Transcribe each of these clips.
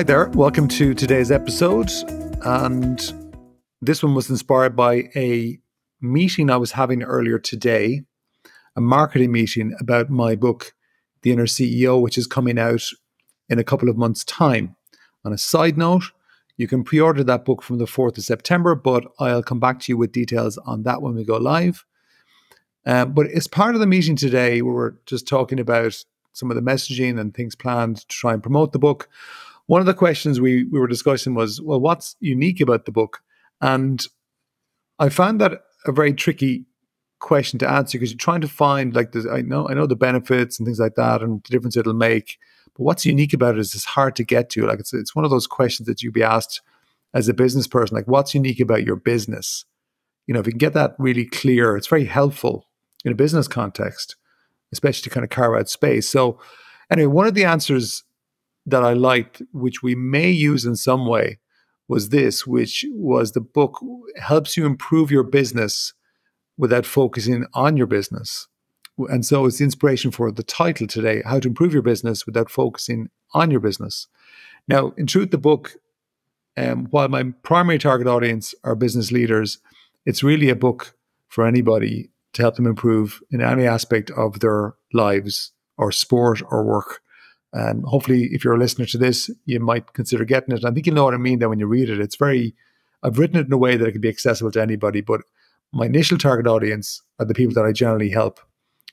Hi there, welcome to today's episode. And this one was inspired by a meeting I was having earlier today, a marketing meeting about my book, The Inner CEO, which is coming out in a couple of months' time. On a side note, you can pre order that book from the 4th of September, but I'll come back to you with details on that when we go live. Uh, but as part of the meeting today, we were just talking about some of the messaging and things planned to try and promote the book one of the questions we, we were discussing was, well, what's unique about the book? And I found that a very tricky question to answer because you're trying to find like the, I know I know the benefits and things like that and the difference it'll make, but what's unique about it is it's hard to get to. Like it's it's one of those questions that you'd be asked as a business person, like what's unique about your business? You know, if you can get that really clear, it's very helpful in a business context, especially to kind of carve out space. So anyway, one of the answers that I liked, which we may use in some way, was this, which was the book helps you improve your business without focusing on your business. And so it's the inspiration for the title today How to Improve Your Business Without Focusing on Your Business. Now, in truth, the book, um, while my primary target audience are business leaders, it's really a book for anybody to help them improve in any aspect of their lives or sport or work. And hopefully, if you're a listener to this, you might consider getting it. I think you know what I mean then when you read it. It's very, I've written it in a way that it can be accessible to anybody, but my initial target audience are the people that I generally help,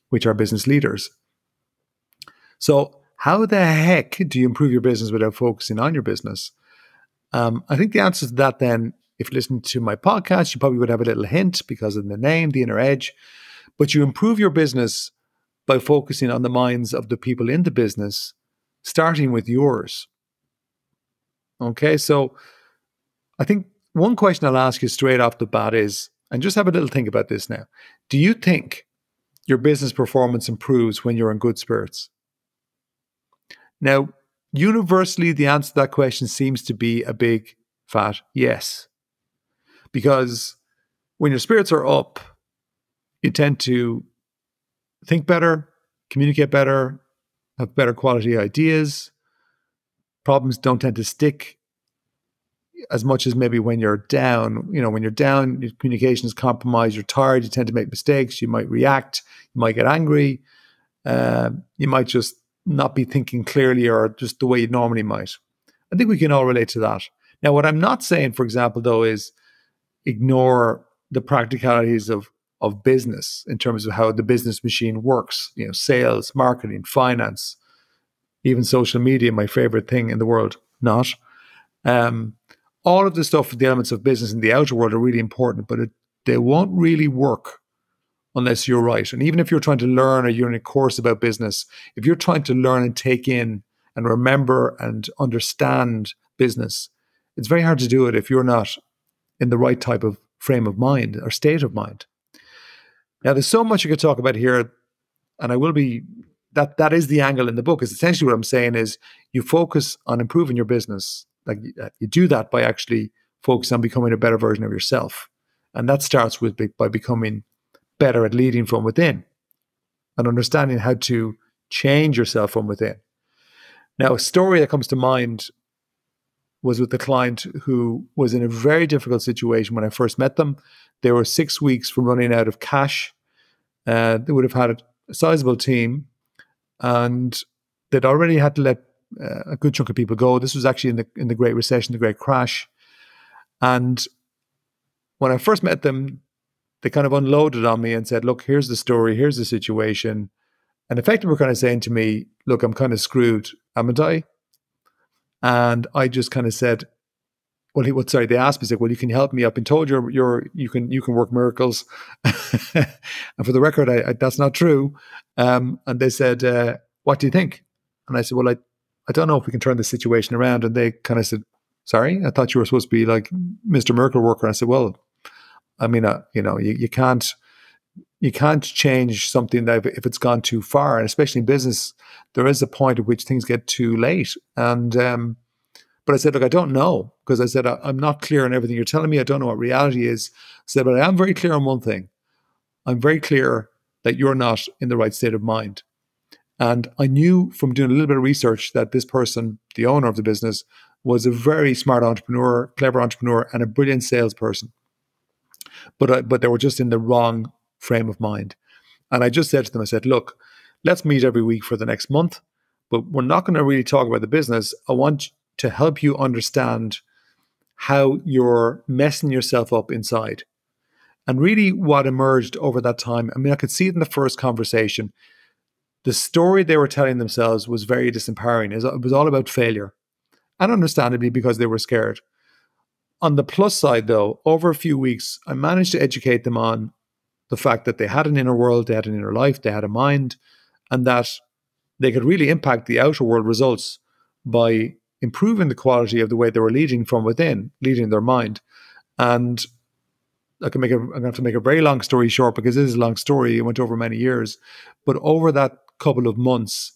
which are business leaders. So, how the heck do you improve your business without focusing on your business? Um, I think the answer to that, then, if you listen to my podcast, you probably would have a little hint because of the name, the inner edge. But you improve your business by focusing on the minds of the people in the business starting with yours. Okay, so I think one question I'll ask you straight off the bat is, and just have a little think about this now. Do you think your business performance improves when you're in good spirits? Now, universally, the answer to that question seems to be a big fat yes. Because when your spirits are up, you tend to think better, communicate better, have better quality ideas. Problems don't tend to stick as much as maybe when you're down. You know, when you're down, your communication is compromised, you're tired, you tend to make mistakes, you might react, you might get angry, uh, you might just not be thinking clearly or just the way you normally might. I think we can all relate to that. Now, what I'm not saying, for example, though, is ignore the practicalities of of business in terms of how the business machine works, you know, sales, marketing, finance, even social media, my favorite thing in the world, not. Um, all of the stuff, the elements of business in the outer world are really important, but it, they won't really work unless you're right. And even if you're trying to learn or you're in a course about business, if you're trying to learn and take in and remember and understand business, it's very hard to do it if you're not in the right type of frame of mind or state of mind. Now, there's so much you could talk about here, and I will be that that is the angle in the book. Is essentially what I'm saying is you focus on improving your business. Like uh, you do that by actually focusing on becoming a better version of yourself, and that starts with by becoming better at leading from within and understanding how to change yourself from within. Now, a story that comes to mind was with a client who was in a very difficult situation when I first met them. They were six weeks from running out of cash. Uh, they would have had a sizable team, and they'd already had to let uh, a good chunk of people go. This was actually in the in the Great Recession, the Great Crash, and when I first met them, they kind of unloaded on me and said, "Look, here's the story. Here's the situation." And effectively, were kind of saying to me, "Look, I'm kind of screwed, haven't I?" And I just kind of said, well, he, well, sorry, they asked me, like, well, you can help me. I've been told you're, you're, you can, you can work miracles. and for the record, I, I, that's not true. Um, and they said, uh, what do you think? And I said, well, I, I don't know if we can turn the situation around. And they kind of said, sorry, I thought you were supposed to be like Mr. Miracle Worker. I said, well, I mean, uh, you know, you, you can't you can't change something that if it's gone too far, and especially in business, there is a point at which things get too late. And um, but I said, look, I don't know because I said I, am not clear on everything you're telling me. I don't know what reality is. I said, but I am very clear on one thing. I'm very clear that you're not in the right state of mind. And I knew from doing a little bit of research that this person, the owner of the business, was a very smart entrepreneur, clever entrepreneur, and a brilliant salesperson. But but they were just in the wrong frame of mind. And I just said to them, I said, look, let's meet every week for the next month, but we're not going to really talk about the business. I want to help you understand how you're messing yourself up inside. And really, what emerged over that time, I mean, I could see it in the first conversation. The story they were telling themselves was very disempowering. It was all about failure and understandably because they were scared. On the plus side, though, over a few weeks, I managed to educate them on the fact that they had an inner world, they had an inner life, they had a mind, and that they could really impact the outer world results by improving the quality of the way they were leading from within, leading their mind. And I can make a, I'm going to have to make a very long story short because this is a long story. It went over many years. But over that couple of months,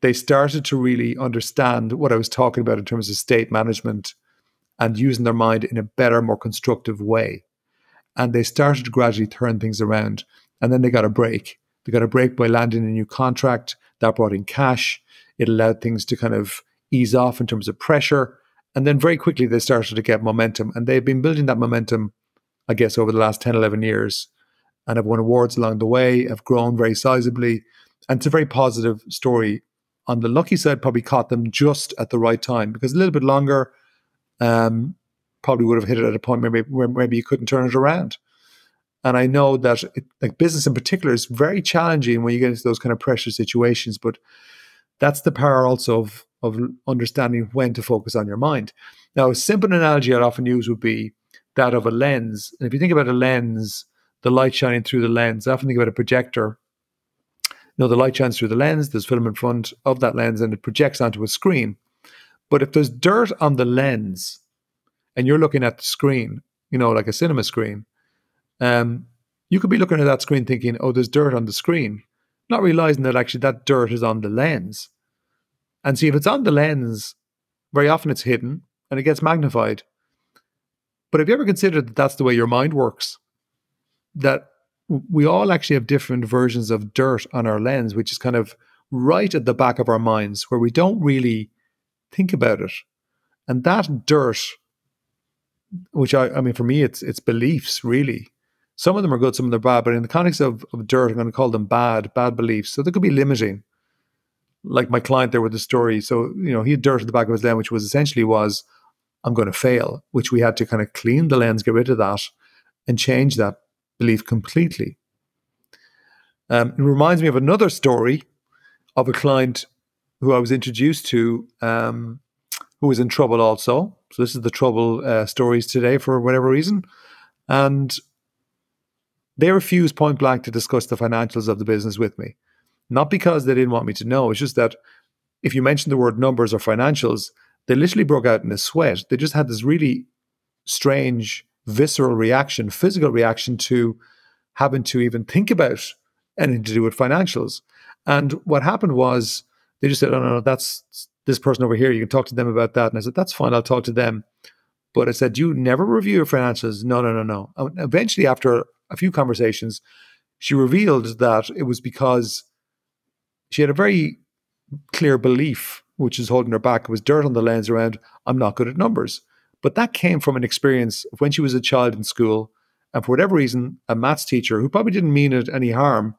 they started to really understand what I was talking about in terms of state management and using their mind in a better, more constructive way. And they started to gradually turn things around. And then they got a break. They got a break by landing a new contract that brought in cash. It allowed things to kind of ease off in terms of pressure. And then very quickly they started to get momentum. And they've been building that momentum, I guess, over the last 10, 11 years and have won awards along the way, have grown very sizably. And it's a very positive story on the lucky side, probably caught them just at the right time because a little bit longer, um, probably would have hit it at a point maybe where maybe you couldn't turn it around. And I know that it, like business in particular is very challenging when you get into those kind of pressure situations. But that's the power also of of understanding when to focus on your mind. Now, a simple analogy I'd often use would be that of a lens. And if you think about a lens, the light shining through the lens, I often think about a projector you know, the light shines through the lens, there's film in front of that lens, and it projects onto a screen. But if there's dirt on the lens and you're looking at the screen, you know, like a cinema screen, um, you could be looking at that screen thinking, oh, there's dirt on the screen, not realizing that actually that dirt is on the lens. And see, if it's on the lens, very often it's hidden and it gets magnified. But have you ever considered that that's the way your mind works? That we all actually have different versions of dirt on our lens, which is kind of right at the back of our minds where we don't really think about it. And that dirt, which I, I mean, for me, it's it's beliefs really. Some of them are good, some of them are bad. But in the context of, of dirt, I'm going to call them bad, bad beliefs. So they could be limiting. Like my client there with the story. So, you know, he had dirt at the back of his lens, which was essentially was, I'm going to fail, which we had to kind of clean the lens, get rid of that, and change that belief completely. Um, it reminds me of another story of a client who I was introduced to um, who was in trouble also. This is the trouble uh, stories today for whatever reason. And they refused point blank to discuss the financials of the business with me. Not because they didn't want me to know, it's just that if you mention the word numbers or financials, they literally broke out in a sweat. They just had this really strange visceral reaction, physical reaction to having to even think about anything to do with financials. And what happened was they just said, "Oh no, no, that's this person over here. You can talk to them about that." And I said, "That's fine. I'll talk to them." But I said, "You never review your financials." No, no, no, no. And eventually, after a few conversations, she revealed that it was because she had a very clear belief, which is holding her back. It was dirt on the lens around, "I'm not good at numbers." But that came from an experience of when she was a child in school. And for whatever reason, a maths teacher who probably didn't mean it any harm,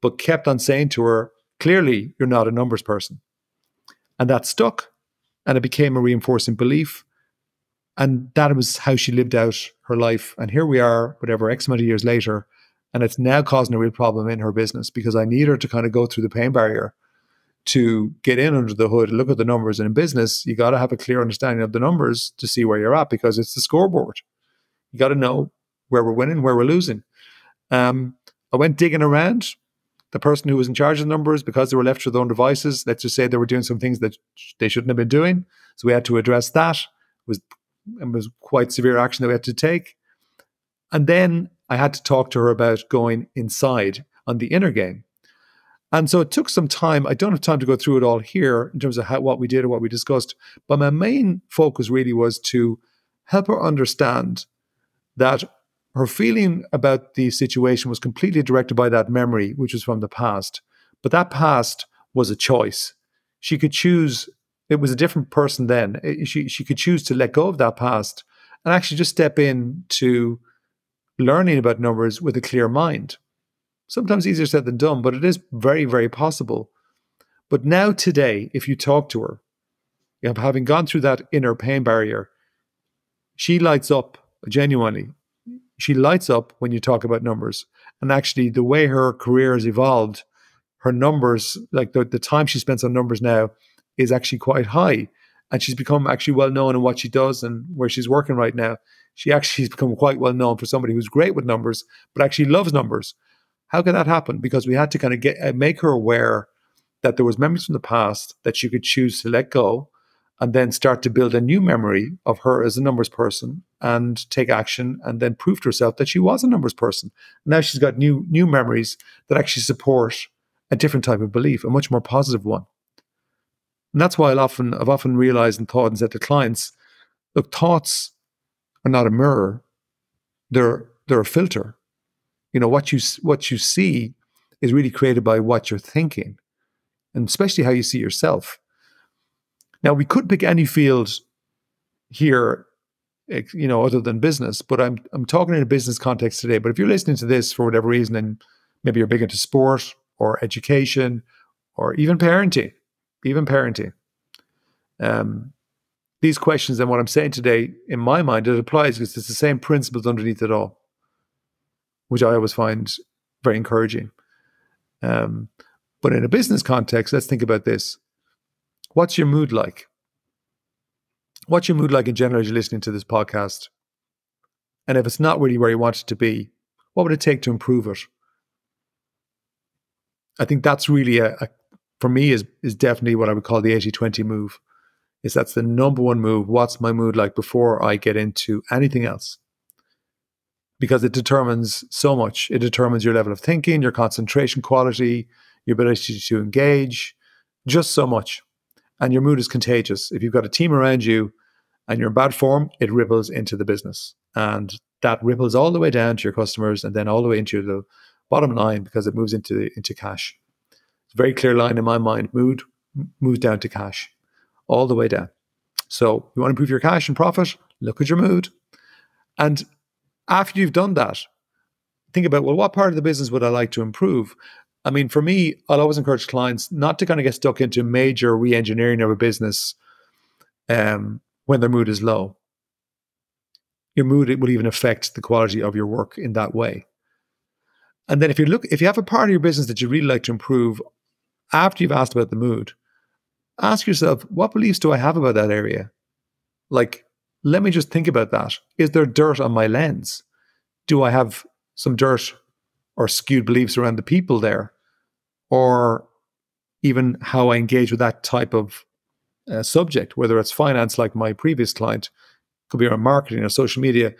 but kept on saying to her, clearly, you're not a numbers person. And that stuck. And it became a reinforcing belief. And that was how she lived out her life. And here we are, whatever, X amount of years later. And it's now causing a real problem in her business because I need her to kind of go through the pain barrier to get in under the hood look at the numbers. And in business, you got to have a clear understanding of the numbers to see where you're at because it's the scoreboard. You got to know where we're winning, where we're losing. Um, I went digging around the person who was in charge of the numbers because they were left to their own devices. Let's just say they were doing some things that they shouldn't have been doing. So we had to address that. It was it was quite severe action that we had to take. And then I had to talk to her about going inside on the inner game. And so it took some time. I don't have time to go through it all here in terms of how, what we did or what we discussed. But my main focus really was to help her understand that her feeling about the situation was completely directed by that memory, which was from the past. But that past was a choice. She could choose, it was a different person then. She, she could choose to let go of that past and actually just step in to learning about numbers with a clear mind. Sometimes easier said than done, but it is very, very possible. But now, today, if you talk to her, you know, having gone through that inner pain barrier, she lights up genuinely. She lights up when you talk about numbers. And actually, the way her career has evolved, her numbers, like the, the time she spends on numbers now, is actually quite high. And she's become actually well known in what she does and where she's working right now. She actually has become quite well known for somebody who's great with numbers, but actually loves numbers. How could that happen? Because we had to kind of get uh, make her aware that there was memories from the past that she could choose to let go and then start to build a new memory of her as a numbers person and take action and then prove to herself that she was a numbers person. Now she's got new new memories that actually support a different type of belief, a much more positive one. And that's why I'll often I've often realized and thought and said to clients, look, thoughts are not a mirror. They're they're a filter you know what you what you see is really created by what you're thinking and especially how you see yourself now we could pick any field here you know other than business but i'm i'm talking in a business context today but if you're listening to this for whatever reason and maybe you're big into sport or education or even parenting even parenting um, these questions and what i'm saying today in my mind it applies because it's the same principles underneath it all which I always find very encouraging. Um, but in a business context, let's think about this. What's your mood like? What's your mood like in general as you're listening to this podcast? And if it's not really where you want it to be, what would it take to improve it? I think that's really a, a for me is is definitely what I would call the 80-20 move. Is that's the number one move. What's my mood like before I get into anything else? because it determines so much. It determines your level of thinking, your concentration quality, your ability to engage, just so much. And your mood is contagious. If you've got a team around you and you're in bad form, it ripples into the business. And that ripples all the way down to your customers and then all the way into the bottom line because it moves into, into cash. It's a very clear line in my mind. Mood moves down to cash, all the way down. So you want to improve your cash and profit, look at your mood. And after you've done that, think about, well, what part of the business would I like to improve? I mean, for me, I'll always encourage clients not to kind of get stuck into major re engineering of a business um, when their mood is low. Your mood it will even affect the quality of your work in that way. And then if you look, if you have a part of your business that you really like to improve, after you've asked about the mood, ask yourself, what beliefs do I have about that area? Like, let me just think about that. Is there dirt on my lens? Do I have some dirt or skewed beliefs around the people there? Or even how I engage with that type of uh, subject, whether it's finance, like my previous client, could be around marketing or social media.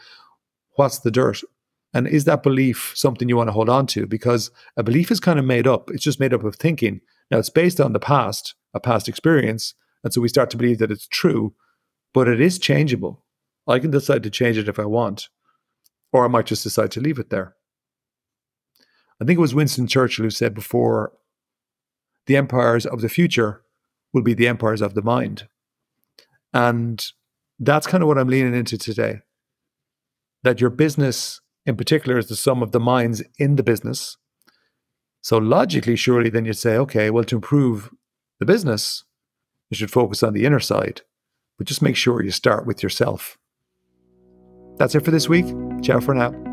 What's the dirt? And is that belief something you want to hold on to? Because a belief is kind of made up. It's just made up of thinking. Now, it's based on the past, a past experience. And so we start to believe that it's true but it is changeable. I can decide to change it if I want, or I might just decide to leave it there. I think it was Winston Churchill who said before the empires of the future will be the empires of the mind. And that's kind of what I'm leaning into today. That your business, in particular, is the sum of the minds in the business. So, logically, surely, then you'd say, okay, well, to improve the business, you should focus on the inner side but just make sure you start with yourself. That's it for this week. Ciao for now.